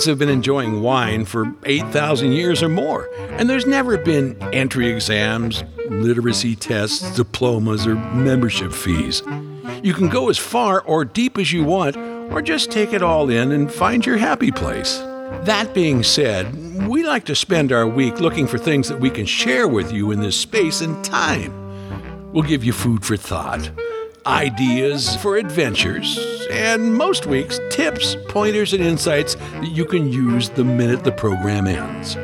Humans have been enjoying wine for 8,000 years or more, and there's never been entry exams, literacy tests, diplomas, or membership fees. You can go as far or deep as you want, or just take it all in and find your happy place. That being said, we like to spend our week looking for things that we can share with you in this space and time. We'll give you food for thought, ideas for adventures, and most weeks, tips, pointers, and insights that you can use the minute the program ends.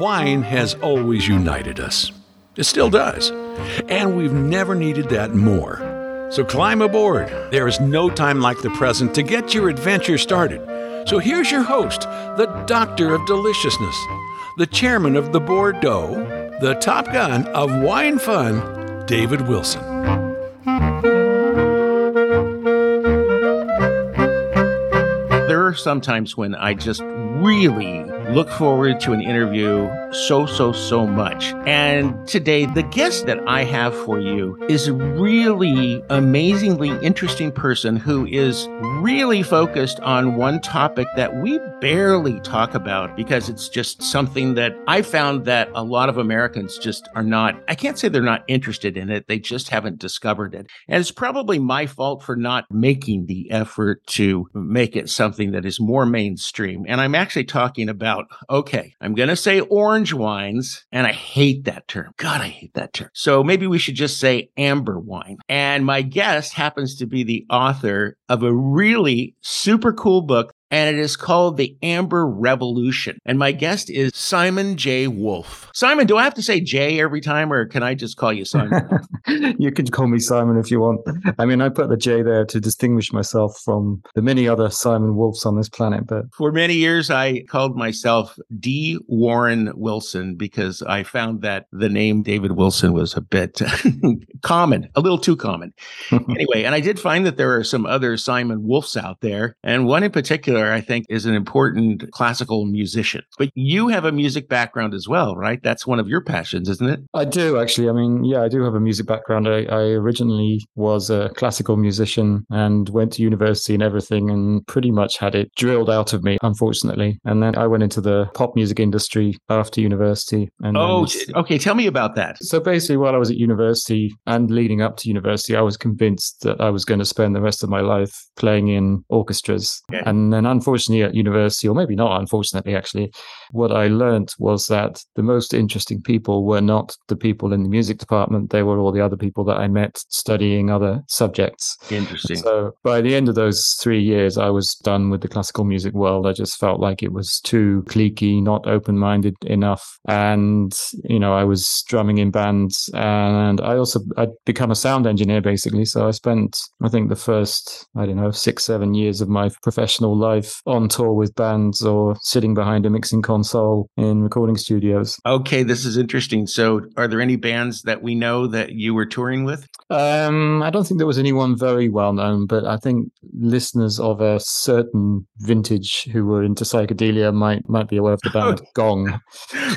Wine has always united us. It still does. And we've never needed that more. So climb aboard. There is no time like the present to get your adventure started. So here's your host, the Doctor of Deliciousness, the Chairman of the Bordeaux, the Top Gun of Wine Fun, David Wilson. Are some times when I just really look forward to an interview so, so, so much. And today, the guest that I have for you is a really amazingly interesting person who is really focused on one topic that we barely talk about because it's just something that I found that a lot of Americans just are not, I can't say they're not interested in it, they just haven't discovered it. And it's probably my fault for not making the effort to make it something that is more mainstream. And I'm actually talking about about, okay, I'm going to say orange wines, and I hate that term. God, I hate that term. So maybe we should just say amber wine. And my guest happens to be the author of a really super cool book and it is called the Amber Revolution. And my guest is Simon J. Woolf. Simon, do I have to say J every time, or can I just call you Simon? you can call me Simon if you want. I mean, I put the J there to distinguish myself from the many other Simon Woolfs on this planet. But for many years, I called myself D. Warren Wilson because I found that the name David Wilson was a bit common, a little too common. anyway, and I did find that there are some other Simon Woolfs out there, and one in particular I think, is an important classical musician. But you have a music background as well, right? That's one of your passions, isn't it? I do actually. I mean, yeah, I do have a music background. I, I originally was a classical musician and went to university and everything and pretty much had it drilled out of me, unfortunately. And then I went into the pop music industry after university. And oh, okay. Tell me about that. So basically, while I was at university and leading up to university, I was convinced that I was going to spend the rest of my life playing in orchestras. Okay. And then unfortunately at university, or maybe not unfortunately, actually, what I learned was that the most interesting people were not the people in the music department. They were all the other people that I met studying other subjects. Interesting. So by the end of those three years, I was done with the classical music world. I just felt like it was too cliquey, not open minded enough. And, you know, I was drumming in bands and I also, I'd become a sound engineer basically. So I spent, I think the first, I don't know, six, seven years of my professional life live on tour with bands or sitting behind a mixing console in recording studios. Okay, this is interesting. So, are there any bands that we know that you were touring with? Um, I don't think there was anyone very well known, but I think listeners of a certain vintage who were into psychedelia might might be aware of the band Gong.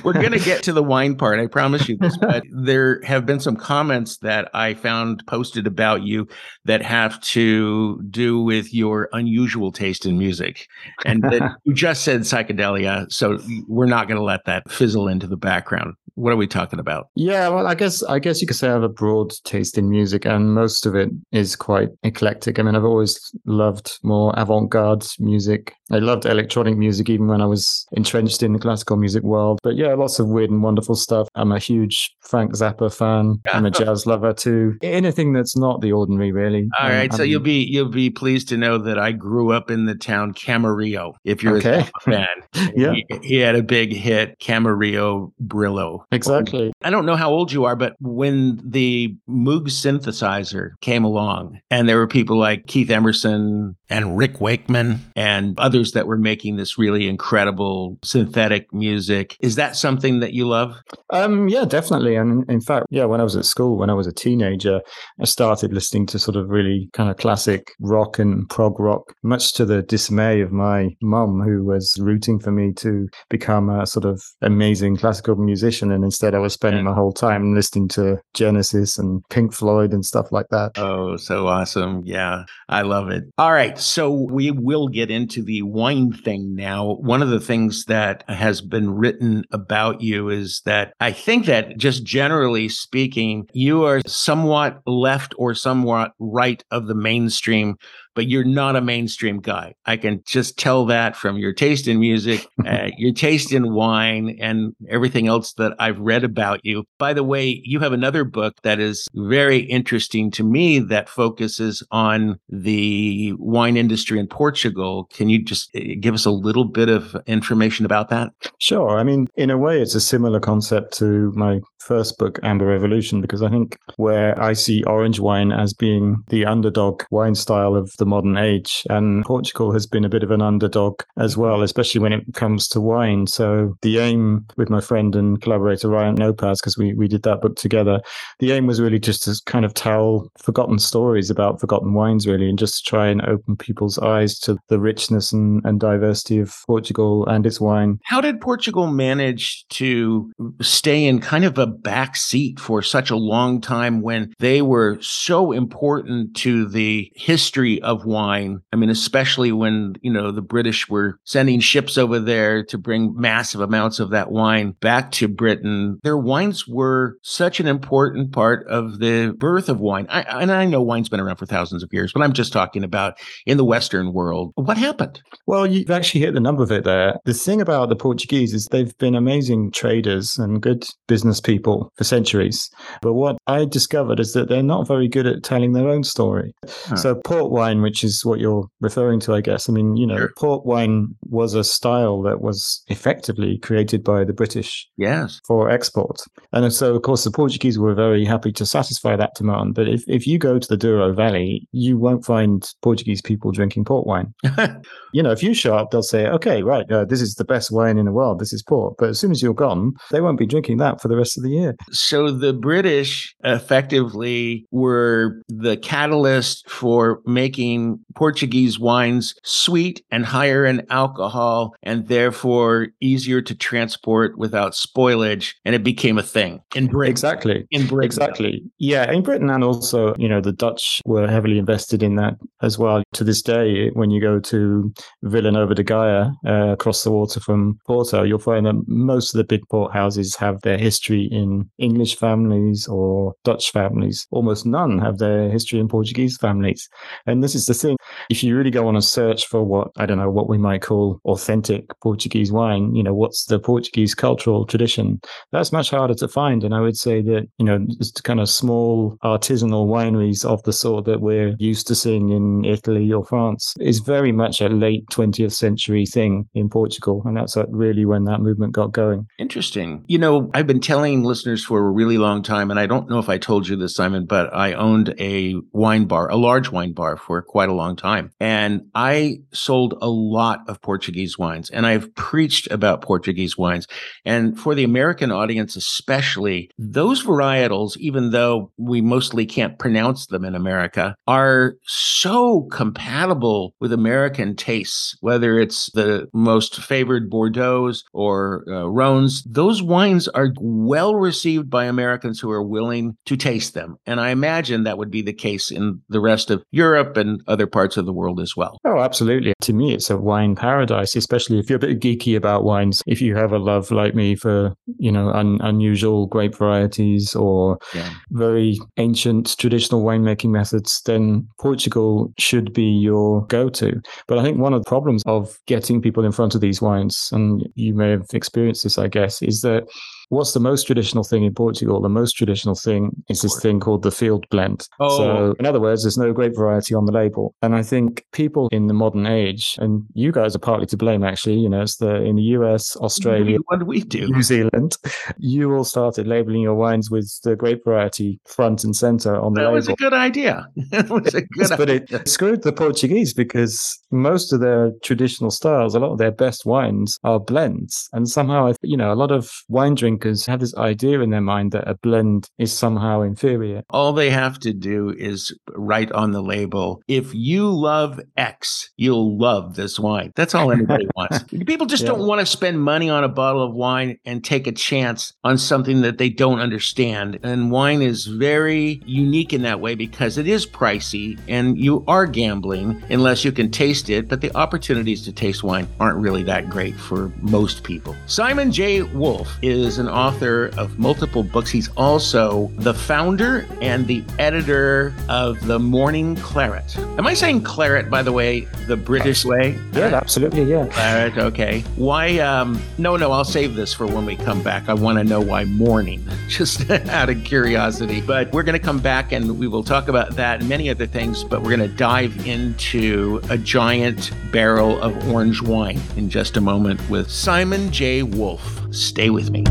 we're going to get to the wine part, I promise you this, but there have been some comments that I found posted about you that have to do with your unusual taste in music music. And you just said psychedelia, so we're not going to let that fizzle into the background. What are we talking about? Yeah, well, I guess I guess you could say I have a broad taste in music, and most of it is quite eclectic. I mean, I've always loved more avant-garde music. I loved electronic music even when I was entrenched in the classical music world. But yeah, lots of weird and wonderful stuff. I'm a huge Frank Zappa fan. I'm a jazz lover too. Anything that's not the ordinary, really. All um, right, so you'll be you'll be pleased to know that I grew up in the town Camarillo. If you're okay. a fan, yeah, he, he, had a big hit, Camarillo Brillo. Exactly. I don't know how old you are, but when the Moog synthesizer came along, and there were people like Keith Emerson and Rick Wakeman and others that were making this really incredible synthetic music, is that something that you love? Um, yeah, definitely. And in fact, yeah, when I was at school, when I was a teenager, I started listening to sort of really kind of classic rock and prog rock, much to the dismay of my mum, who was rooting for me to become a sort of amazing classical musician. And instead, I was spending my whole time listening to Genesis and Pink Floyd and stuff like that. Oh, so awesome. Yeah, I love it. All right. So we will get into the wine thing now. One of the things that has been written about you is that I think that just generally speaking, you are somewhat left or somewhat right of the mainstream but you're not a mainstream guy. I can just tell that from your taste in music, uh, your taste in wine, and everything else that I've read about you. By the way, you have another book that is very interesting to me that focuses on the wine industry in Portugal. Can you just uh, give us a little bit of information about that? Sure. I mean, in a way, it's a similar concept to my first book, Amber Revolution, because I think where I see orange wine as being the underdog wine style of the modern age. And Portugal has been a bit of an underdog as well, especially when it comes to wine. So the aim with my friend and collaborator Ryan Opaz, because we, we did that book together, the aim was really just to kind of tell forgotten stories about forgotten wines, really, and just to try and open people's eyes to the richness and, and diversity of Portugal and its wine. How did Portugal manage to stay in kind of a back seat for such a long time when they were so important to the history of wine. I mean, especially when, you know, the British were sending ships over there to bring massive amounts of that wine back to Britain. Their wines were such an important part of the birth of wine. I, and I know wine's been around for thousands of years, but I'm just talking about in the Western world. What happened? Well, you've actually hit the number of it there. The thing about the Portuguese is they've been amazing traders and good business people for centuries. But what I discovered is that they're not very good at telling their own story. Huh. So port wine wine, which is what you're referring to, I guess. I mean, you know, sure. port wine was a style that was effectively created by the British yes. for export. And so, of course, the Portuguese were very happy to satisfy that demand. But if, if you go to the Douro Valley, you won't find Portuguese people drinking port wine. you know, if you show up, they'll say, okay, right, uh, this is the best wine in the world. This is port. But as soon as you're gone, they won't be drinking that for the rest of the year. So the British effectively were the catalyst for making Portuguese wines sweet and higher in alcohol and therefore easier to transport without spoilage. And it became a thing in Britain. Exactly. In Britain. Exactly. Yeah. In Britain. And also, you know, the Dutch were heavily invested in that as well. To this day, when you go to Vila Nova de Gaia uh, across the water from Porto, you'll find that most of the big port houses have their history in English families or Dutch families. Almost none have their history in Portuguese families. And this is the thing. If you really go on a search for what, I don't know, what we might call authentic Portuguese wine, you know, what's the Portuguese cultural tradition, that's much harder to find. And I would say that, you know, just kind of small artisanal wineries of the sort that we're used to seeing in Italy or France is very much a late 20th century thing in Portugal. And that's uh, really when that movement got going. Interesting. You know, I've been telling listeners for a really long time, and I don't know if I told you this, Simon, but I owned a wine bar, a large wine bar for quite a long time. And I sold a lot of Portuguese wines and I've preached about Portuguese wines. And for the American audience, especially, those varietals, even though we mostly can't pronounce them in America, are so compatible with American tastes, whether it's the most favored Bordeaux's or uh, Rhones. Those wines are well received by Americans who are willing to taste them. And I imagine that would be the case in the rest of Europe and other parts of the world as well. Oh, absolutely. To me, it's a wine paradise, especially if you're a bit geeky about wines. If you have a love like me for, you know, un- unusual grape varieties or yeah. very ancient traditional winemaking methods, then Portugal should be your go to. But I think one of the problems of getting people in front of these wines, and you may have experienced this, I guess, is that what's the most traditional thing in Portugal? The most traditional thing is this thing called the field blend. Oh. So, in other words, there's no grape variety on the label. And I think people in the modern age, and you guys are partly to blame, actually, you know, it's the in the US, Australia, What do we do? New Zealand, you all started labeling your wines with the grape variety front and center on the That label. was a good idea. that was a good but idea. it screwed the Portuguese because most of their traditional styles, a lot of their best wines are blends. And somehow, you know, a lot of wine drinkers have this idea in their mind that a blend is somehow inferior. All they have to do is write on the label, if you love X, you'll love this wine. That's all anybody wants. People just Yeah. don't want to spend money on a bottle of wine and take a chance on something that they don't understand. And wine is very unique in that way because it is pricey and you are gambling unless you can taste it. But the opportunities to taste wine aren't really that great for most people. Simon J. Woolf is an author of multiple books. He's also the founder and the editor of the Morning Claret. Am I saying claret, by the way, the British way? Yeah, absolutely. Yeah. Claret, okay. Why? Um, no, no, I'll save this for when we come back. I want to know why morning, just out of curiosity. But we're going to come back and we will talk about that and many other things. But we're going to dive into a giant barrel of orange wine in just a moment with Simon J. Woolf. Stay with me.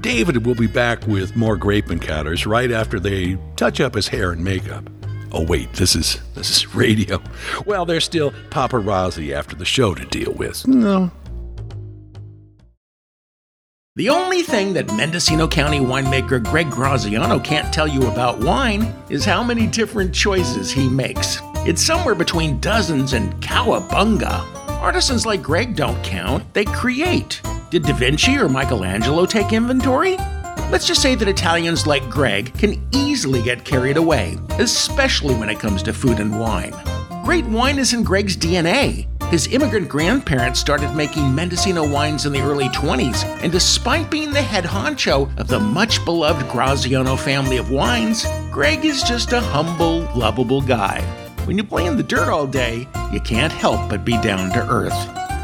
David will be back with more grape encounters right after they touch up his hair and makeup. Oh wait, this is this is radio. Well, there's still paparazzi after the show to deal with. No. The only thing that Mendocino County winemaker Greg Graziano can't tell you about wine is how many different choices he makes. It's somewhere between dozens and cowabunga. Artisans like Greg don't count, they create. Did Da Vinci or Michelangelo take inventory? Let's just say that Italians like Greg can easily get carried away, especially when it comes to food and wine. Great wine is in Greg's DNA. His immigrant grandparents started making Mendocino wines in the early 20s, and despite being the head honcho of the much beloved Graziano family of wines, Greg is just a humble, lovable guy. When you play in the dirt all day, you can't help but be down to earth.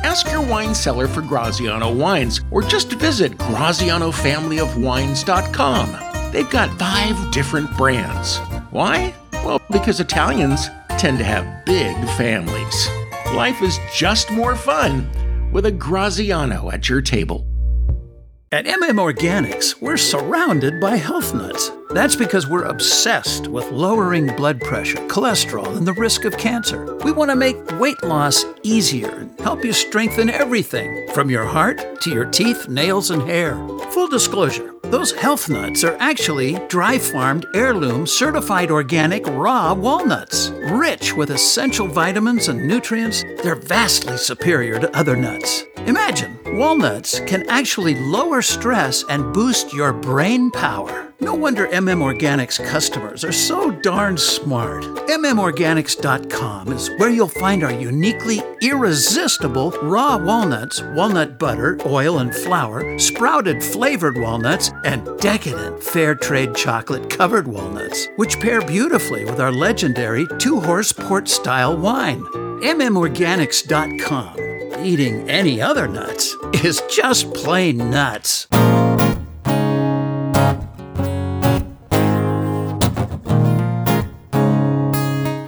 Ask your wine cellar for Graziano wines, or just visit GrazianoFamilyOfWines.com. They've got five different brands. Why? Well, because Italians tend to have big families. Life is just more fun with a Graziano at your table. At MM Organics, we're surrounded by health nuts. That's because we're obsessed with lowering blood pressure, cholesterol, and the risk of cancer. We want to make weight loss easier and help you strengthen everything from your heart to your teeth, nails, and hair. Full disclosure those health nuts are actually dry farmed, heirloom, certified organic raw walnuts. Rich with essential vitamins and nutrients, they're vastly superior to other nuts. Imagine, walnuts can actually lower stress and boost your brain power. No wonder MM Organics customers are so darn smart. MMOrganics.com is where you'll find our uniquely irresistible raw walnuts, walnut butter, oil, and flour, sprouted flavored walnuts, and decadent fair trade chocolate covered walnuts, which pair beautifully with our legendary two horse port style wine. MMOrganics.com. Eating any other nuts is just plain nuts.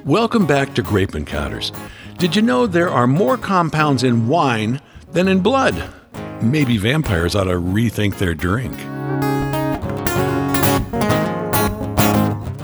Welcome back to Grape Encounters. Did you know there are more compounds in wine than in blood? Maybe vampires ought to rethink their drink.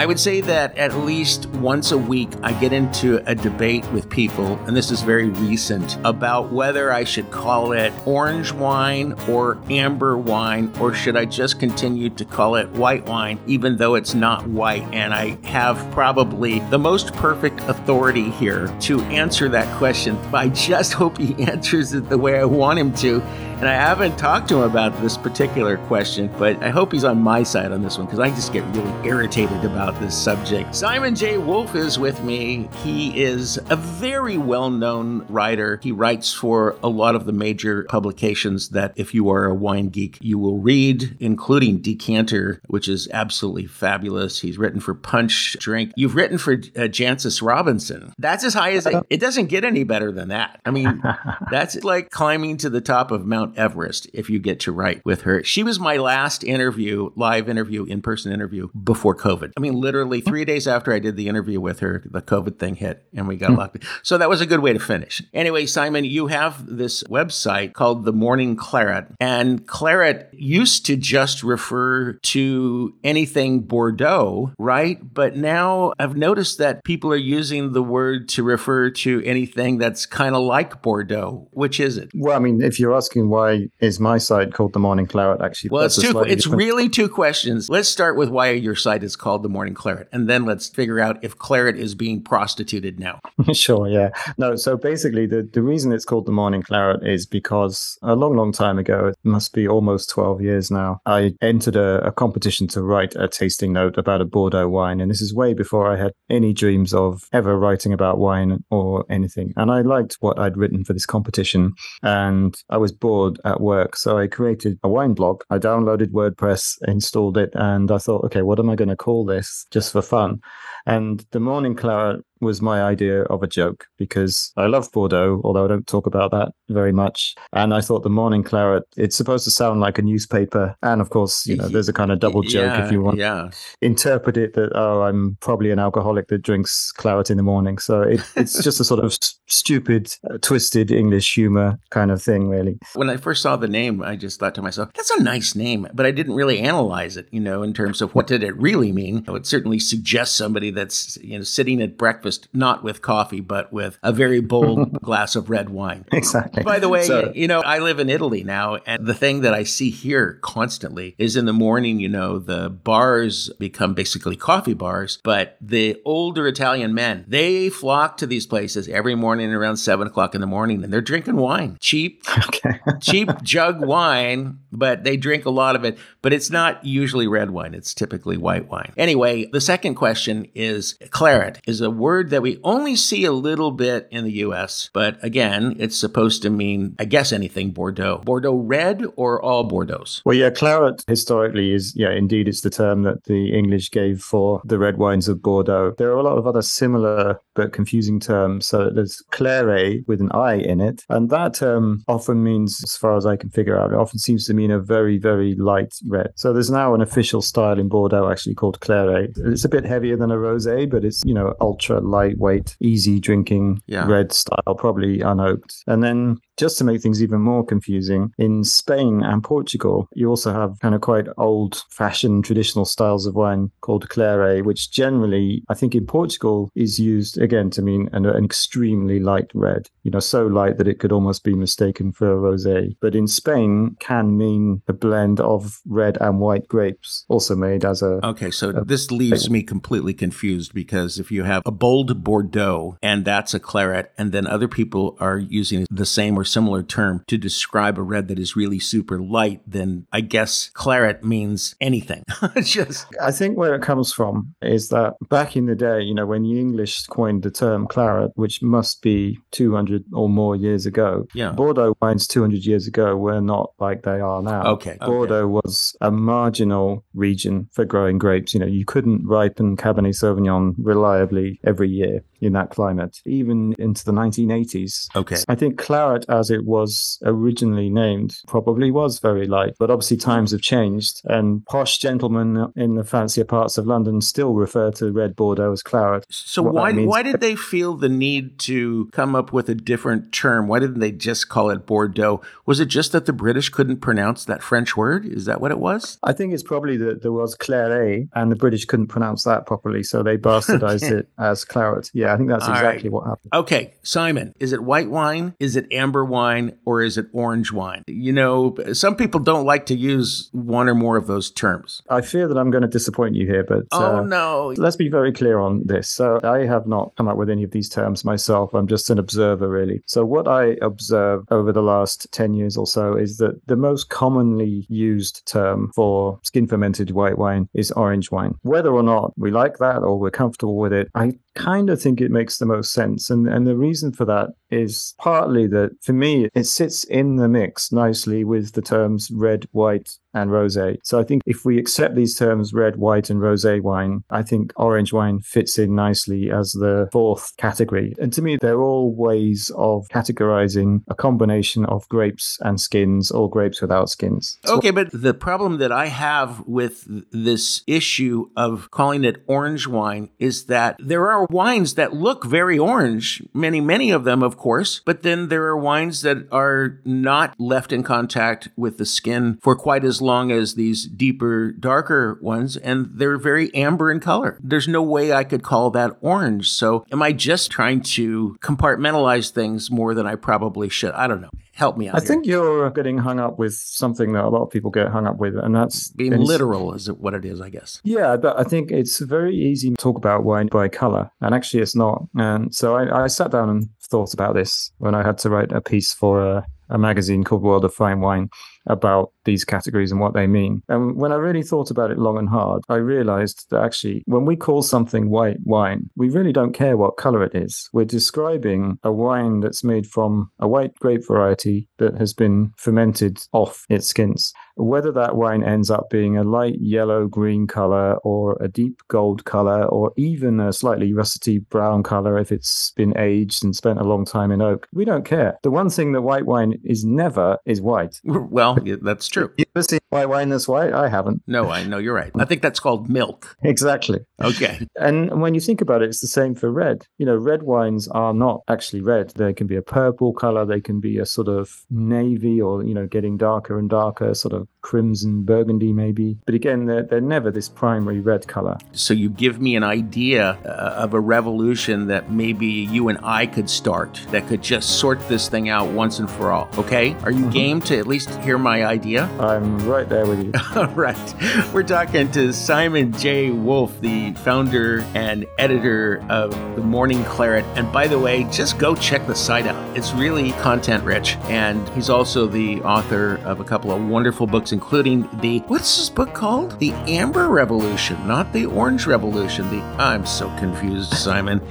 I would say that at least once a week I get into a debate with people, and this is very recent, about whether I should call it orange wine or amber wine, or should I just continue to call it white wine, even though it's not white. And I have probably the most perfect authority here to answer that question. I just hope he answers it the way I want him to. And I haven't talked to him about this particular question, but I hope he's on my side on this one because I just get really irritated about this subject. Simon J. Woolf is with me. He is a very well known writer. He writes for a lot of the major publications that, if you are a wine geek, you will read, including Decanter, which is absolutely fabulous. He's written for Punch Drink. You've written for uh, Jancis Robinson. That's as high as it, it doesn't get any better than that. I mean, that's like climbing to the top of Mount Mount Everest if you get to write with her. She was my last interview, live interview, in person interview before COVID. I mean, literally three days after I did the interview with her, the COVID thing hit and we got hmm. locked. So that was a good way to finish. Anyway, Simon, you have this website called The Morning Claret, and claret used to just refer to anything Bordeaux, right? But now I've noticed that people are using the word to refer to anything that's kind of like Bordeaux. Which is it? Well, I mean, if you're asking why is my site called The Morning Claret, actually, well, it's two. It's different... really two questions. Let's start with why your site is called The Morning Claret, and then let's figure out if claret is being prostituted now. sure. Yeah. No. So basically, the the reason it's called The Morning Claret is because a long, long time ago, it must be almost 12 years now, I entered a, a competition to write a tasting note about a Bordeaux wine. And this is way before I had any dreams of ever writing about wine or anything. And I liked what I'd written for this competition. And I was bored at work. So I created a wine blog. I downloaded WordPress, installed it, and I thought, okay, what am I going to call this just for fun? And the morning claret was my idea of a joke because I love Bordeaux, although I don't talk about that very much. And I thought the morning claret, it's supposed to sound like a newspaper. And of course, you know, there's a kind of double joke yeah, if you want yeah. to interpret it that, oh, I'm probably an alcoholic that drinks claret in the morning. So it, it's just a sort of stupid, uh, twisted English humor kind of thing, really. When I first saw the name, I just thought to myself, that's a nice name, but I didn't really analyze it, you know, in terms of what did it really mean. It would certainly suggest somebody that's, you know, sitting at breakfast breakfast, not with coffee, but with a very bold glass of red wine. Exactly. By the way, so, you know, I live in Italy now, and the thing that I see here constantly is in the morning, you know, the bars become basically coffee bars, but the older Italian men, they flock to these places every morning around seven o'clock in the morning and they're drinking wine. Cheap, okay. cheap jug wine, but they drink a lot of it. But it's not usually red wine, it's typically white wine. Anyway, the second question is claret is a word word that we only see a little bit in the US, but again, it's supposed to mean, I guess, anything Bordeaux. Bordeaux red or all Bordeaux's? Well, yeah, claret historically is, yeah, indeed, it's the term that the English gave for the red wines of Bordeaux. There are a lot of other similar but confusing terms. So there's clairet with an I in it. And that term often means, as far as I can figure out, it often seems to mean a very, very light red. So there's now an official style in Bordeaux actually called clairet. It's a bit heavier than a rosé, but it's, you know, ultra lightweight, easy drinking yeah. red style, probably unoaked. And then just to make things even more confusing, in Spain and Portugal, you also have kind of quite old fashioned traditional styles of wine called clarete, which generally, I think in Portugal, is used again to mean an, an extremely light red, you know, so light that it could almost be mistaken for a rosé. But in Spain, can mean a blend of red and white grapes, also made as a. Okay, so a, this leaves me completely confused because if you have a bold Bordeaux and that's a claret, and then other people are using the same or similar term to describe a red that is really super light, then I guess claret means anything. Just I think where it comes from is that back in the day, you know, when the English coined the term claret, which must be 200 or more years ago, yeah. Bordeaux wines 200 years ago were not like they are now. Okay. Bordeaux okay. was a marginal region for growing grapes. You know, you couldn't ripen Cabernet Sauvignon reliably every year in that climate, even into the 1980s. Okay. I think claret, as it was originally named, probably was very light, but obviously times have changed, and posh gentlemen in the fancier parts of London still refer to red Bordeaux as claret. So why why did they feel the need to come up with a different term? Why didn't they just call it Bordeaux? Was it just that the British couldn't pronounce that French word? Is that what it was? I think it's probably that there was clairet, and the British couldn't pronounce that properly, so they bastardized it as claret. Yeah. I think that's exactly right. what happened. Okay, Simon, is it white wine? Is it amber wine? Or is it orange wine? You know, some people don't like to use one or more of those terms. I fear that I'm going to disappoint you here, but oh uh, no, let's be very clear on this. So I have not come up with any of these terms myself. I'm just an observer, really. So what I observe over the last ten years or so is that the most commonly used term for skin fermented white wine is orange wine. Whether or not we like that or we're comfortable with it, I kind of think it makes the most sense. And, and the reason for that is partly that for me, it sits in the mix nicely with the terms red, white, and rosé. So I think if we accept these terms red, white, and rosé wine, I think orange wine fits in nicely as the fourth category. And to me, they're all ways of categorizing a combination of grapes and skins or grapes without skins. Okay, but the problem that I have with this issue of calling it orange wine is that there are wines that look very orange, many, many of them, of course, but then there are wines that are not left in contact with the skin for quite as long as these deeper, darker ones, and they're very amber in color. There's no way I could call that orange. So am I just trying to compartmentalize things more than I probably should? I don't know. Help me out. I here. think you're getting hung up with something that a lot of people get hung up with, and that's being literal is what it is, I guess. Yeah, but I think it's very easy to talk about wine by color, and actually it's not. And so I, I sat down and thought about this when I had to write a piece for a, a magazine called World of Fine Wine about these categories and what they mean. And when I really thought about it long and hard, I realized that actually, when we call something white wine, we really don't care what color it is. We're describing a wine that's made from a white grape variety that has been fermented off its skins. Whether that wine ends up being a light yellow green color or a deep gold color or even a slightly russety brown color if it's been aged and spent a long time in oak, we don't care. The one thing that white wine is never is white. Well, that's true. You ever seen white wine that's white? I haven't. No, I know you're right. I think that's called milk. Exactly. Okay. And when you think about it, it's the same for red. You know, red wines are not actually red. They can be a purple color, they can be a sort of navy or, you know, getting darker and darker, sort of crimson burgundy maybe. But again, they're, they're never this primary red color. So you give me an idea uh, of a revolution that maybe you and I could start that could just sort this thing out once and for all. Okay? Are you game to at least hear my idea? I'm right there with you. All right. We're talking to Simon J. Woolf, the founder and editor of The Morning Claret. And by the way, just go check the site out. It's really content rich. And he's also the author of a couple of wonderful books, including the, what's this book called? The Amber Revolution, not the Orange Revolution. The, I'm so confused, Simon.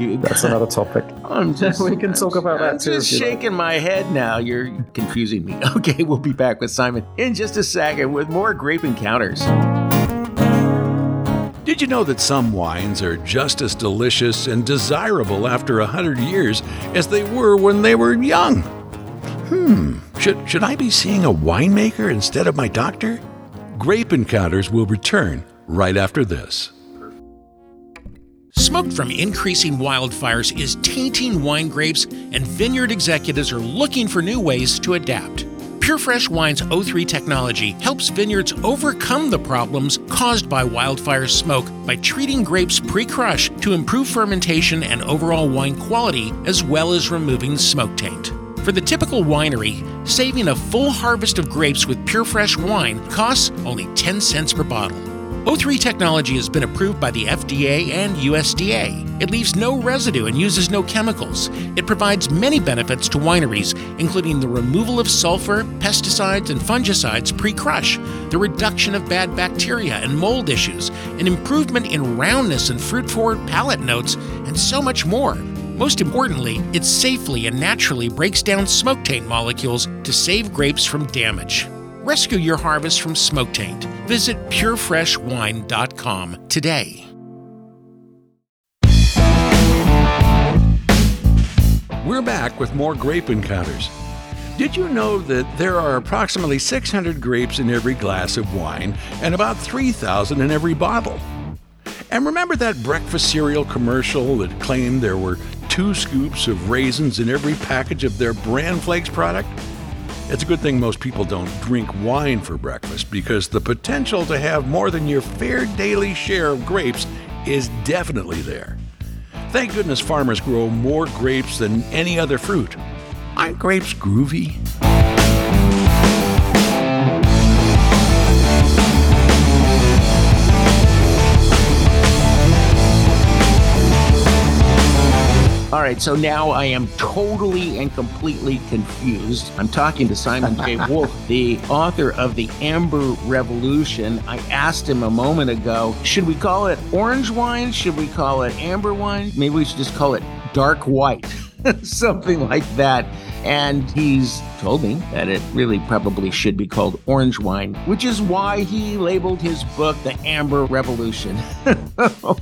You- That's another topic. I'm just, We can talk about I'm that too, just you like. shaking my head now. You're confusing me. Okay, we'll be back with Simon in just a second with more grape encounters. Did you know that some wines are just as delicious and desirable after a hundred years as they were when they were young? Hmm, should, should I be seeing a winemaker instead of my doctor? Grape Encounters will return right after this. Smoke from increasing wildfires is tainting wine grapes, and vineyard executives are looking for new ways to adapt. PureFresh Wine's O3 technology helps vineyards overcome the problems caused by wildfire smoke by treating grapes pre crush to improve fermentation and overall wine quality, as well as removing smoke taint. For the typical winery, saving a full harvest of grapes with PureFresh wine costs only 10 cents per bottle. O3 technology has been approved by the FDA and USDA. It leaves no residue and uses no chemicals. It provides many benefits to wineries, including the removal of sulfur, pesticides, and fungicides pre crush, the reduction of bad bacteria and mold issues, an improvement in roundness and fruit forward palate notes, and so much more. Most importantly, it safely and naturally breaks down smoke taint molecules to save grapes from damage. Rescue your harvest from smoke taint. Visit purefreshwine.com today. We're back with more Grape Encounters. Did you know that there are approximately 600 grapes in every glass of wine and about 3,000 in every bottle? And remember that breakfast cereal commercial that claimed there were two scoops of raisins in every package of their Bran Flakes product? It's a good thing most people don't drink wine for breakfast because the potential to have more than your fair daily share of grapes is definitely there. Thank goodness farmers grow more grapes than any other fruit. Aren't grapes groovy? All right, so now I am totally and completely confused. I'm talking to Simon J. Woolf, the author of The Amber Revolution. I asked him a moment ago should we call it orange wine? Should we call it amber wine? Maybe we should just call it dark white, something like that. And he's told me that it really probably should be called orange wine, which is why he labeled his book The Amber Revolution. Oh,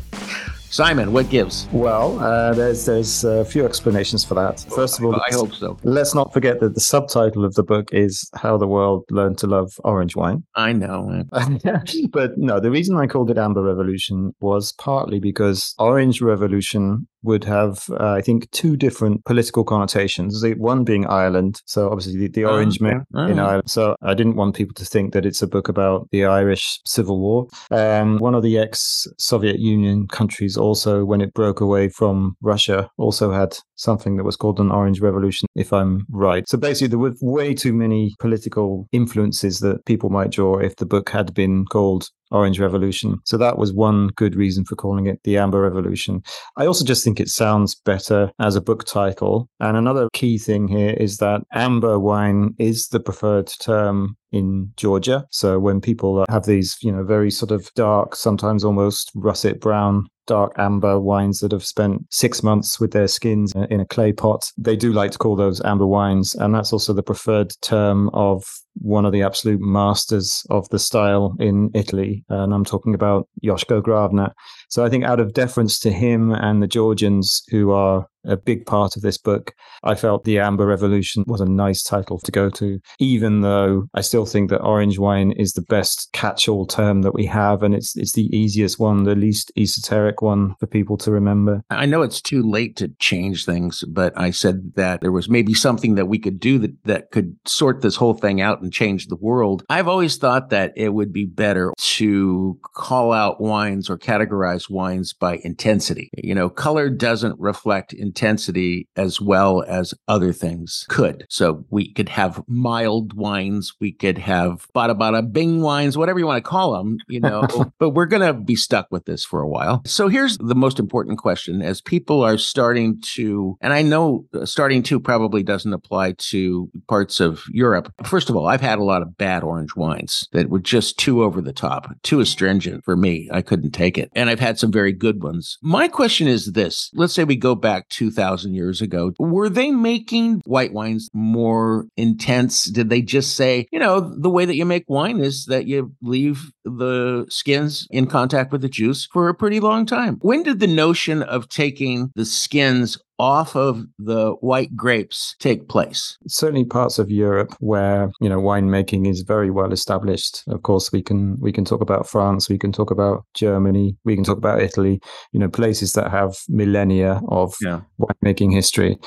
Simon, what gives? Well, uh, there's there's a few explanations for that. First of all, I hope so. Let's not forget that the subtitle of the book is "How the World Learned to Love Orange Wine." I know, but no, the reason I called it Amber Revolution was partly because Orange Revolution would have, uh, I think, two different political connotations. The one being Ireland, so obviously the, the Orange Men in Ireland. So I didn't want people to think that it's a book about the Irish Civil War. Um, one of the ex-Soviet Union countries also, when it broke away from Russia, also had something that was called an Orange Revolution, if I'm right. So basically, there were way too many political influences that people might draw if the book had been called Orange Revolution. So that was one good reason for calling it the Amber Revolution. I also just think it sounds better as a book title. And another key thing here is that amber wine is the preferred term in Georgia. So when people have these, you know, very sort of dark, sometimes almost russet brown dark amber wines that have spent six months with their skins in a clay pot. They do like to call those amber wines. And that's also the preferred term of one of the absolute masters of the style in Italy. And I'm talking about Josko Gravner. So I think out of deference to him and the Georgians, who are a big part of this book, I felt the Amber Revolution was a nice title to go to, even though I still think that orange wine is the best catch-all term that we have, and it's it's the easiest one, the least esoteric one for people to remember. I know it's too late to change things, but I said that there was maybe something that we could do that that could sort this whole thing out and change the world. I've always thought that it would be better to call out wines or categorize wines by intensity. You know, color doesn't reflect intensity as well as other things could. So we could have mild wines, we could have bada bada bing wines, whatever you want to call them, you know, but we're going to be stuck with this for a while. So here's the most important question as people are starting to, and I know uh, starting to probably doesn't apply to parts of Europe. First of all, I've had a lot of bad orange wines that were just too over the top, too astringent for me. I couldn't take it. And I've had some very good ones. My question is this let's say we go back 2,000 years ago. Were they making white wines more intense? Did they just say, you know, the way that you make wine is that you leave the skins in contact with the juice for a pretty long time? When did the notion of taking the skins off of the white grapes take place? Certainly parts of Europe where, you know, winemaking is very well established. Of course, we can we can talk about France, we can talk about Germany, we can talk about Italy, you know, places that have millennia of yeah. winemaking history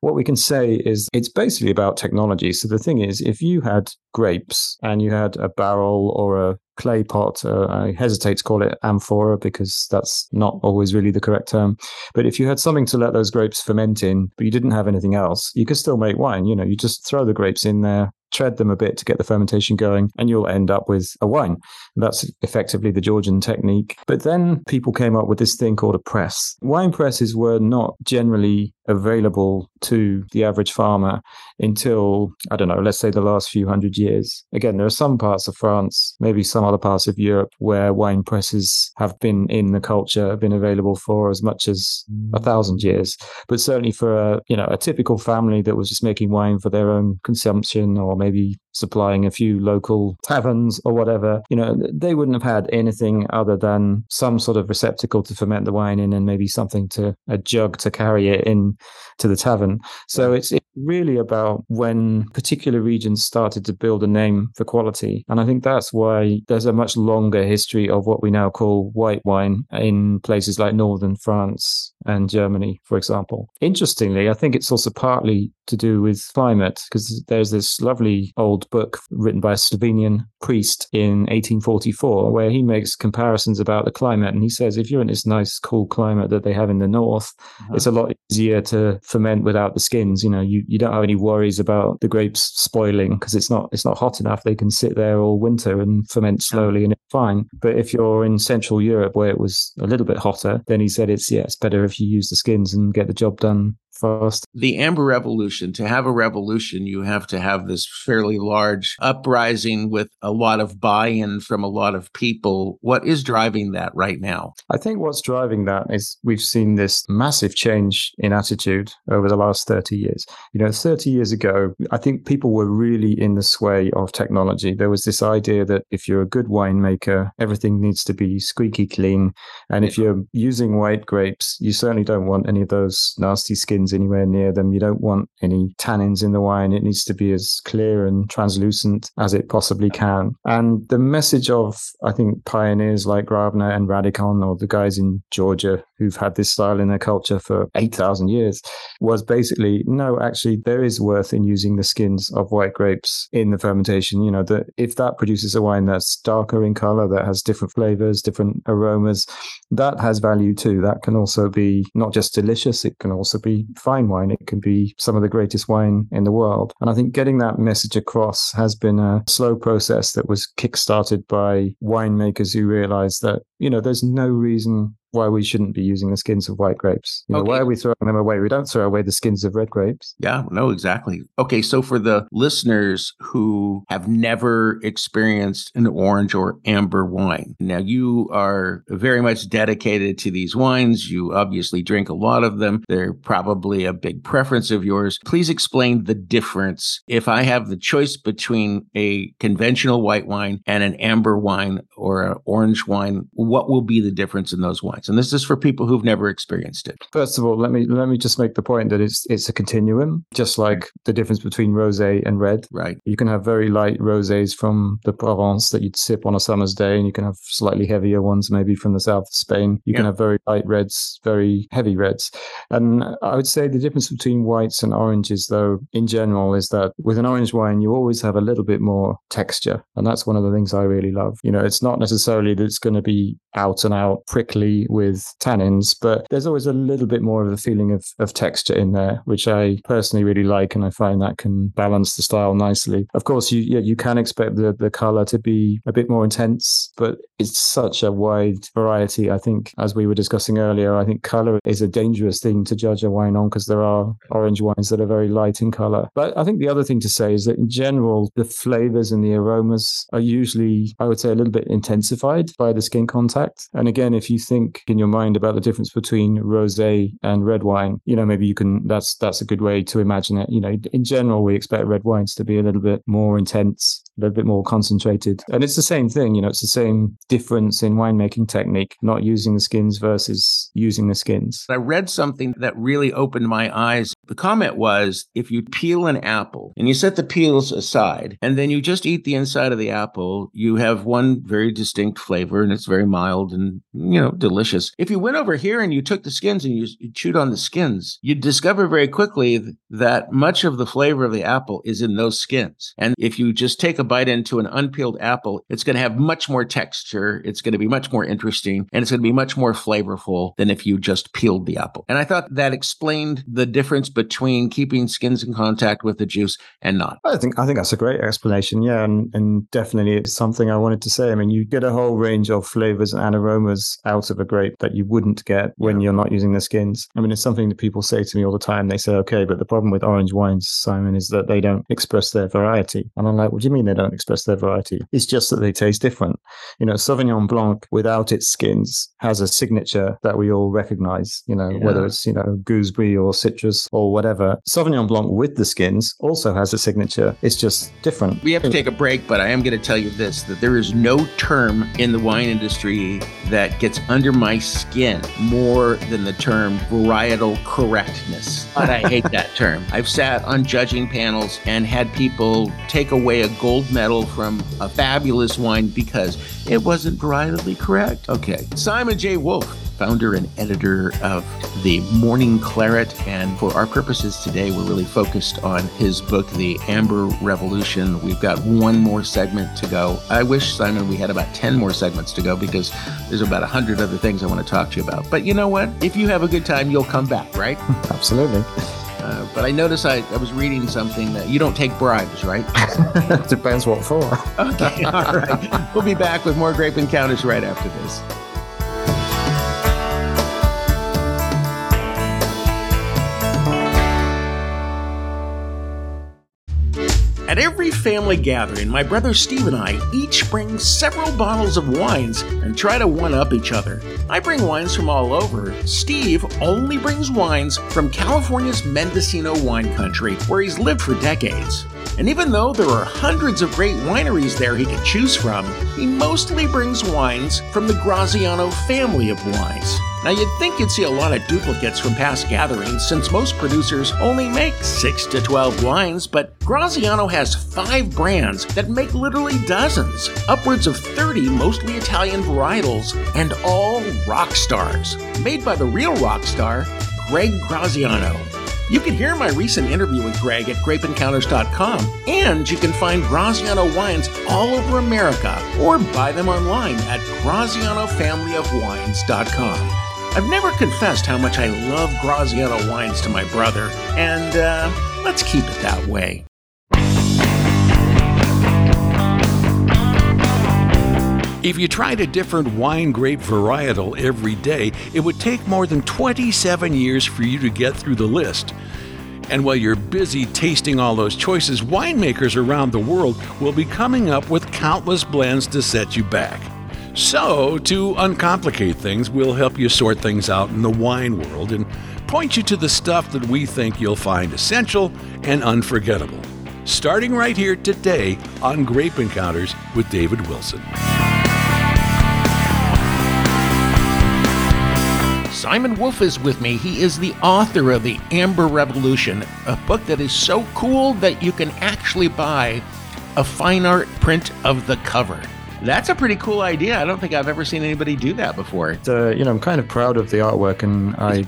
what we can say is it's basically about technology. So the thing is, if you had grapes and you had a barrel or a clay pot. Uh, I hesitate to call it amphora because that's not always really the correct term. But if you had something to let those grapes ferment in, but you didn't have anything else, you could still make wine. You know, you just throw the grapes in there, tread them a bit to get the fermentation going, and you'll end up with a wine. That's effectively the Georgian technique. But then people came up with this thing called a press. Wine presses were not generally available to the average farmer until, I don't know, let's say the last few hundred years. Again, there are some parts of France, maybe some other parts of Europe where wine presses have been in the culture, have been available for as much as mm. a thousand years. But certainly for a, you know, a typical family that was just making wine for their own consumption or maybe supplying a few local taverns or whatever, you know, they wouldn't have had anything other than some sort of receptacle to ferment the wine in and maybe something to a jug to carry it in to the tavern. So it's, it's really about when particular regions started to build a name for quality. And I think that's why there's a much longer history of what we now call white wine in places like northern France and Germany, for example. Interestingly, I think it's also partly to do with climate because there's this lovely old book written by a Slovenian priest in 1844 where he makes comparisons about the climate and he says if you're in this nice cool climate that they have in the north uh-huh. it's a lot easier to ferment without the skins. You know you, you don't have any worries about the grapes spoiling because it's not it's not hot enough. They can sit there all winter and ferment slowly and it's fine. But if you're in central Europe where it was a little bit hotter then he said it's yeah it's better if you use the skins and get the job done fast. The Amber Revolution, to have a revolution, you have to have this fairly large uprising with a lot of buy in from a lot of people. What is driving that right now? I think what's driving that is we've seen this massive change in attitude over the last 30 years. You know, 30 years ago, I think people were really in the sway of technology. There was this idea that if you're a good winemaker, everything needs to be squeaky clean. And if you're using white grapes, you certainly don't want any of those nasty skins anywhere near them. You don't want any tannins in the wine. It needs to be as clear and translucent as it possibly can. And the message of, I think, pioneers like Gravner and Radikon, or the guys in Georgia who've had this style in their culture for 8,000 years, was basically no, actually, there is worth in using the skins of white grapes in the fermentation. You know, that if that produces a wine that's darker in color, that has different flavors, different aromas, that has value too. That can also be not just delicious, it can also be fine wine. It can be some of the greatest wine in the world. And I think getting that message across has been a slow process that was kickstarted by winemakers who realized that, you know, there's no reason why we shouldn't be using the skins of white grapes. You know, Okay. Why are we throwing them away? We don't throw away the skins of red grapes. Yeah, no, exactly. Okay, so for the listeners who have never experienced an orange or amber wine, now you are very much dedicated to these wines. You obviously drink a lot of them. They're probably a big preference of yours. Please explain the difference. If I have the choice between a conventional white wine and an amber wine or an orange wine, what will be the difference in those wines? And this is for people who've never experienced it. First of all, let me let me just make the point that it's it's a continuum, just like the difference between rosé and red. Right. You can have very light rosés from the Provence that you'd sip on a summer's day, and you can have slightly heavier ones, maybe from the south of Spain. You can have very light reds, very heavy reds. And I would say the difference between whites and oranges, though, in general, is that with an orange wine, you always have a little bit more texture. And that's one of the things I really love. You know, it's not necessarily that it's going to be out and out prickly with tannins, but there's always a little bit more of a feeling of, of texture in there, which I personally really like. And I find that can balance the style nicely. Of course, you yeah, you can expect the, the color to be a bit more intense, but it's such a wide variety. I think, as we were discussing earlier, I think color is a dangerous thing to judge a wine on because there are orange wines that are very light in color. But I think the other thing to say is that in general, the flavors and the aromas are usually, I would say, a little bit intensified by the skin contact. And again, if you think in your mind about the difference between rosé and red wine, you know, maybe you can, that's, that's a good way to imagine it. You know, in general, we expect red wines to be a little bit more intense, a little bit more concentrated. And it's the same thing, you know, it's the same difference in winemaking technique, not using the skins versus using the skins. I read something that really opened my eyes. The comment was if you peel an apple and you set the peels aside and then you just eat the inside of the apple, you have one very distinct flavor and it's very mild and, you know, delicious. If you went over here and you took the skins and you, you chewed on the skins, you'd discover very quickly that much of the flavor of the apple is in those skins. And if you just take a bite into an unpeeled apple, it's going to have much more texture. It's going to be much more interesting and it's going to be much more flavorful than if you just peeled the apple. And I thought that explained the difference between keeping skins in contact with the juice and not. I think I think that's a great explanation. Yeah, and, and definitely it's something I wanted to say. I mean, you get a whole range of flavors and aromas out of a grape that you wouldn't get when you're not using the skins. I mean, it's something that people say to me all the time. They say, "Okay, but the problem with orange wines, Simon, is that they don't express their variety." And I'm like, "What do you mean they don't express their variety? It's just that they taste different." You know, Sauvignon Blanc without its skins has a signature that we all recognize. You know, whether it's you know gooseberry or citrus or whatever. Sauvignon Blanc with the skins also has a signature. It's just different. We have to take a break, but I am going to tell you this that there is no term in the wine industry that gets under my skin more than the term varietal correctness. But I hate that term. I've sat on judging panels and had people take away a gold medal from a fabulous wine because it wasn't varietally correct. Okay. Simon J. Woolf founder and editor of the Morning Claret. And for our purposes today, we're really focused on his book, The Amber Revolution. We've got one more segment to go. I wish, Simon, we had about 10 more segments to go because there's about 100 other things I want to talk to you about. But you know what? If you have a good time, you'll come back, right? Absolutely. Uh, but I noticed I, I was reading something that you don't take bribes, right? Depends what for. Okay, all right. We'll be back with more Grape Encounters right after this. At every family gathering, my brother Steve and I each bring several bottles of wines and try to one up each other. I bring wines from all over. Steve only brings wines from California's Mendocino wine country, where he's lived for decades. And even though there are hundreds of great wineries there he can choose from, he mostly brings wines from the Graziano family of wines. Now, you'd think you'd see a lot of duplicates from past gatherings since most producers only make 6 to 12 wines, but Graziano has five brands that make literally dozens, upwards of 30 mostly Italian varietals, and all rock stars. Made by the real rock star, Greg Graziano. You can hear my recent interview with Greg at grapeencounters.com, and you can find Graziano wines all over America or buy them online at grazianofamilyofwines.com. I've never confessed how much I love Graziano wines to my brother, and uh, let's keep it that way. If you tried a different wine grape varietal every day, it would take more than 27 years for you to get through the list. And while you're busy tasting all those choices, winemakers around the world will be coming up with countless blends to set you back. So, to uncomplicate things, we'll help you sort things out in the wine world and point you to the stuff that we think you'll find essential and unforgettable. Starting right here today on Grape Encounters with David Wilson. Simon Woolf is with me. He is the author of The Amber Revolution, a book that is so cool that you can actually buy a fine art print of the cover. That's a pretty cool idea. I don't think I've ever seen anybody do that before. Uh, you know, I'm kind of proud of the artwork, and I.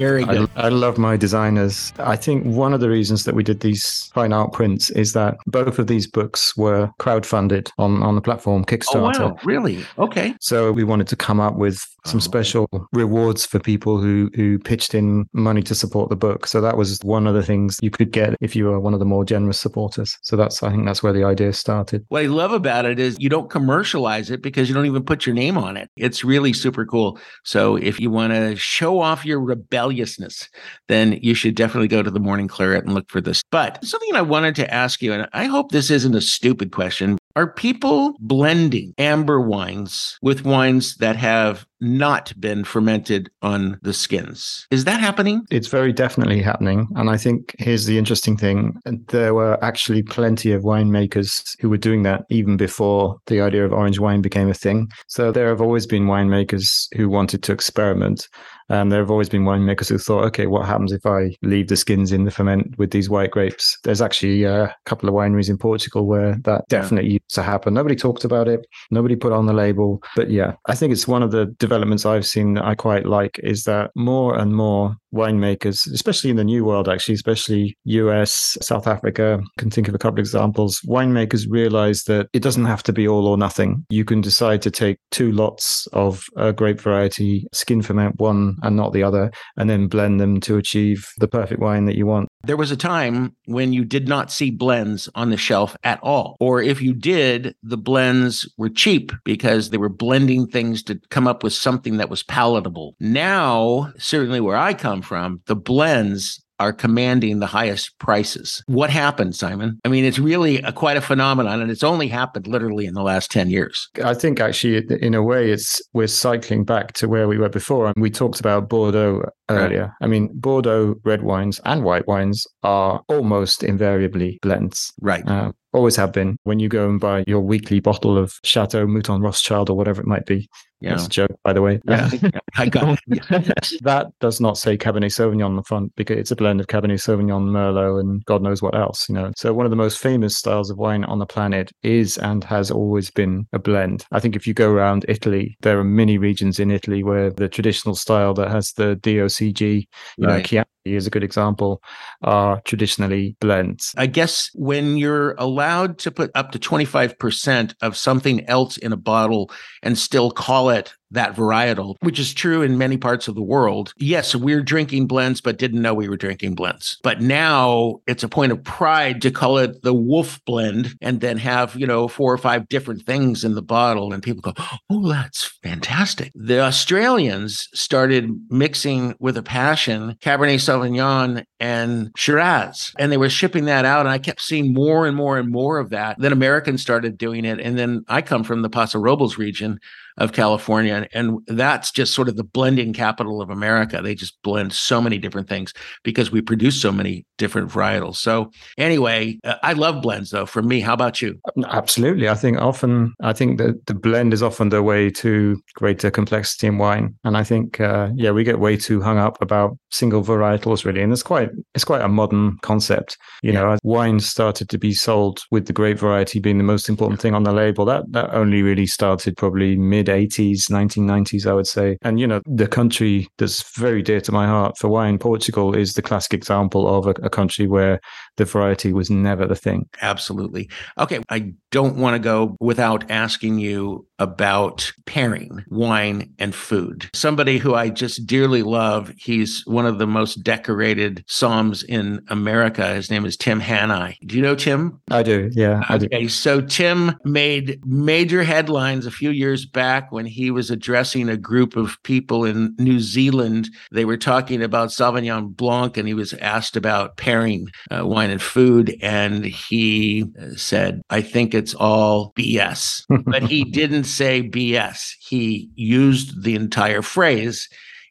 I, I love my designers. I think one of the reasons that we did these fine art prints is that both of these books were crowdfunded on on the platform Kickstarter. Oh wow, really? Okay. So we wanted to come up with some special rewards for people who who pitched in money to support the book. So that was one of the things you could get if you were one of the more generous supporters. So that's I think that's where the idea started. What I love about it is you don't commercialize it because you don't even put your name on it. It's really super cool. So if you want to show off your rebelliousness, then you should definitely go to the Morning Claret and look for this. But something I wanted to ask you, and I hope this isn't a stupid question. Are people blending amber wines with wines that have not been fermented on the skins? Is that happening? It's very definitely happening. And I think here's the interesting thing. There were actually plenty of winemakers who were doing that even before the idea of orange wine became a thing. So there have always been winemakers who wanted to experiment. And there have always been winemakers who thought, okay, what happens if I leave the skins in the ferment with these white grapes? There's actually a couple of wineries in Portugal where that definitely to happen. Nobody talked about it, nobody put on the label. But yeah, I think it's one of the developments I've seen that I quite like is that more and more winemakers, especially in the new world, actually, especially US, South Africa, can think of a couple of examples. Winemakers realize that it doesn't have to be all or nothing. You can decide to take two lots of a grape variety, skin ferment one and not the other, and then blend them to achieve the perfect wine that you want. There was a time when you did not see blends on the shelf at all. Or if you did, the blends were cheap because they were blending things to come up with something that was palatable. Now, certainly where I come from, the blends are commanding the highest prices. What happened, Simon? I mean, it's really a, quite a phenomenon, and it's only happened literally in the last 10 years. I think actually, in a way, it's we're cycling back to where we were before. And we talked about Bordeaux earlier. I mean, Bordeaux red wines and white wines are almost invariably blends. Right. Uh, always have been. When you go and buy your weekly bottle of Chateau Mouton Rothschild or whatever it might be, Yeah. that's a joke, by the way. Yeah. I got it. that does not say Cabernet Sauvignon on the front because it's a blend of Cabernet Sauvignon, Merlot, and God knows what else. You know, so one of the most famous styles of wine on the planet is and has always been a blend. I think if you go around Italy, there are many regions in Italy where the traditional style that has the DOCG, you know, Chianti is a good example, are traditionally blends. I guess when you're allowed to put up to 25% of something else in a bottle and still call it that varietal, which is true in many parts of the world. Yes, we're drinking blends, but didn't know we were drinking blends. But now it's a point of pride to call it the wolf blend and then have, you know, four or five different things in the bottle. And people go, oh, that's fantastic. The Australians started mixing with a passion Cabernet Sauvignon and Shiraz. And they were shipping that out. And I kept seeing more and more and more of that. Then Americans started doing it. And then I come from the Paso Robles region of California. And that's just sort of the blending capital of America. They just blend so many different things because we produce so many different varietals. So, anyway, uh, I love blends though. For me, how about you? Absolutely. I think often, I think that the blend is often the way to greater complexity in wine. And I think, uh, yeah, we get way too hung up about single varietals really. And it's quite, it's quite a modern concept. You yeah. know, wine started to be sold with the grape variety being the most important thing on the label. That, that only really started probably mid 80s, 1990s, I would say. And, you know, the country that's very dear to my heart for wine, Portugal, is the classic example of a, a country where the variety was never the thing. Absolutely. Okay. I don't want to go without asking you about pairing wine and food. Somebody who I just dearly love. He's one of the most decorated somms in America. His name is Tim Hanni. Do you know Tim? I do. Yeah. I okay. Do. So Tim made major headlines a few years back when he was addressing a group of people in New Zealand. They were talking about Sauvignon Blanc and he was asked about pairing uh, wine and food. And he uh, said, I think it's all BS. but he didn't say BS. He used the entire phrase.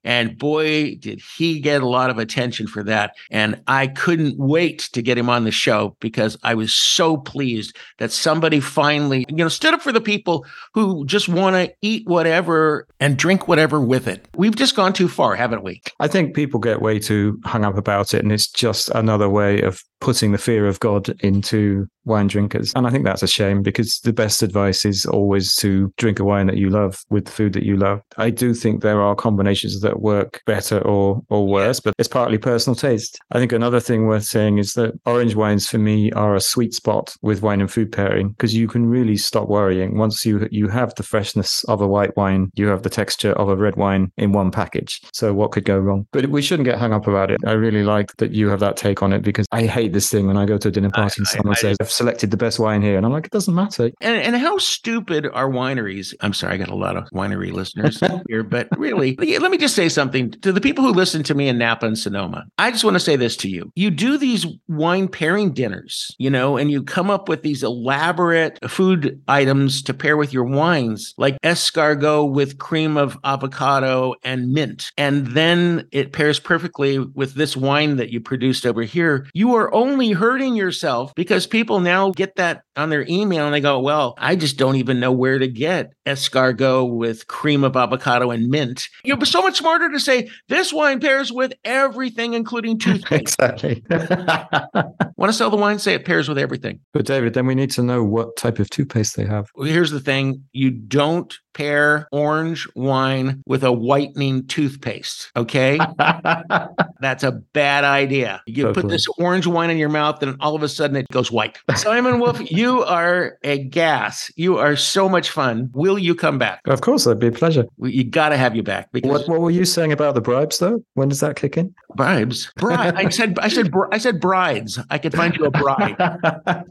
And boy, did he get a lot of attention for that. And I couldn't wait to get him on the show because I was so pleased that somebody finally, you know, stood up for the people who just want to eat whatever and drink whatever with it. We've just gone too far, haven't we? I think people get way too hung up about it. And it's just another way of putting the fear of God into wine drinkers. And I think that's a shame because the best advice is always to drink a wine that you love with food that you love. I do think there are combinations that work better or or worse, but it's partly personal taste. I think another thing worth saying is that orange wines for me are a sweet spot with wine and food pairing because you can really stop worrying. Once you you have the freshness of a white wine, you have the texture of a red wine in one package. So what could go wrong? But we shouldn't get hung up about it. I really like that you have that take on it because I hate this thing when I go to a dinner party I, and someone I, I says, I've selected the best wine here. And I'm like, it doesn't matter. And, and how stupid are wineries? I'm sorry, I got a lot of winery listeners here, but really, let me just say something to the people who listen to me in Napa and Sonoma. I just want to say this to you. You do these wine pairing dinners, you know, and you come up with these elaborate food items to pair with your wines, like escargot with cream of avocado and mint. And then it pairs perfectly with this wine that you produced over here. You are only hurting yourself because people now get that on their email and they go, Well, I just don't even know where to get escargot with cream of avocado and mint. You're so much smarter to say this wine pairs with everything, including toothpaste. exactly. Want to sell the wine? Say it pairs with everything. But David, then we need to know what type of toothpaste they have. Well, here's the thing you don't pair orange wine with a whitening toothpaste. Okay. That's a bad idea. You totally. put this orange wine in your mouth, and all of a sudden it goes white. Simon Woolf, you are a gas. You are so much fun. Will you come back? Of course, it'd be a pleasure. You got to have you back. Because what, what were you saying about the bribes, though? When does that kick in? Bribes. Bride. I said. I said. I said brides. I could find you a bride. I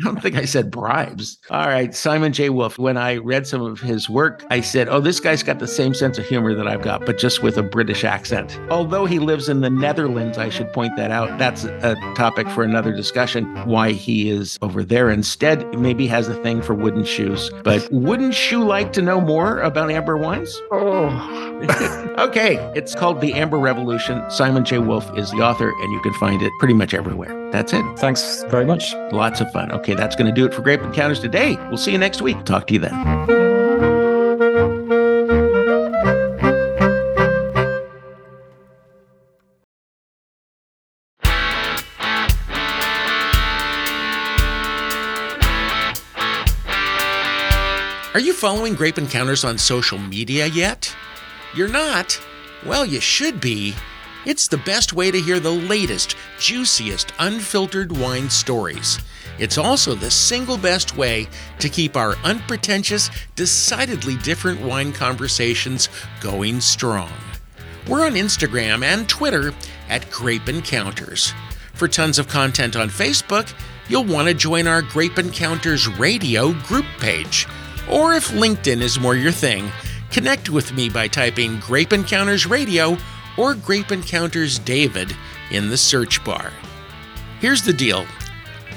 don't think I said bribes. All right, Simon J. Woolf. When I read some of his work, I said, "Oh, this guy's got the same sense of humor that I've got, but just with a British accent." Although he lives in the Netherlands, I should point that out. That's a topic for another discussion. Why he is over there instead. Maybe has a thing for wooden shoes. But wouldn't you like to know more about amber wines? Oh. okay, it's called The Amber Revolution. Simon J. Woolf is the author, and you can find it pretty much everywhere. That's it. Thanks very much. Lots of fun. Okay, that's going to do it for Grape Encounters today. We'll see you next week. Talk to you then. Are you following Grape Encounters on social media yet? You're not? Well, you should be. It's the best way to hear the latest, juiciest, unfiltered wine stories. It's also the single best way to keep our unpretentious, decidedly different wine conversations going strong. We're on Instagram and Twitter at Grape Encounters. For tons of content on Facebook, you'll want to join our Grape Encounters Radio group page. Or if LinkedIn is more your thing, Connect with me by typing Grape Encounters Radio or Grape Encounters David in the search bar. Here's the deal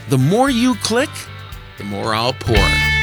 the more you click, the more I'll pour.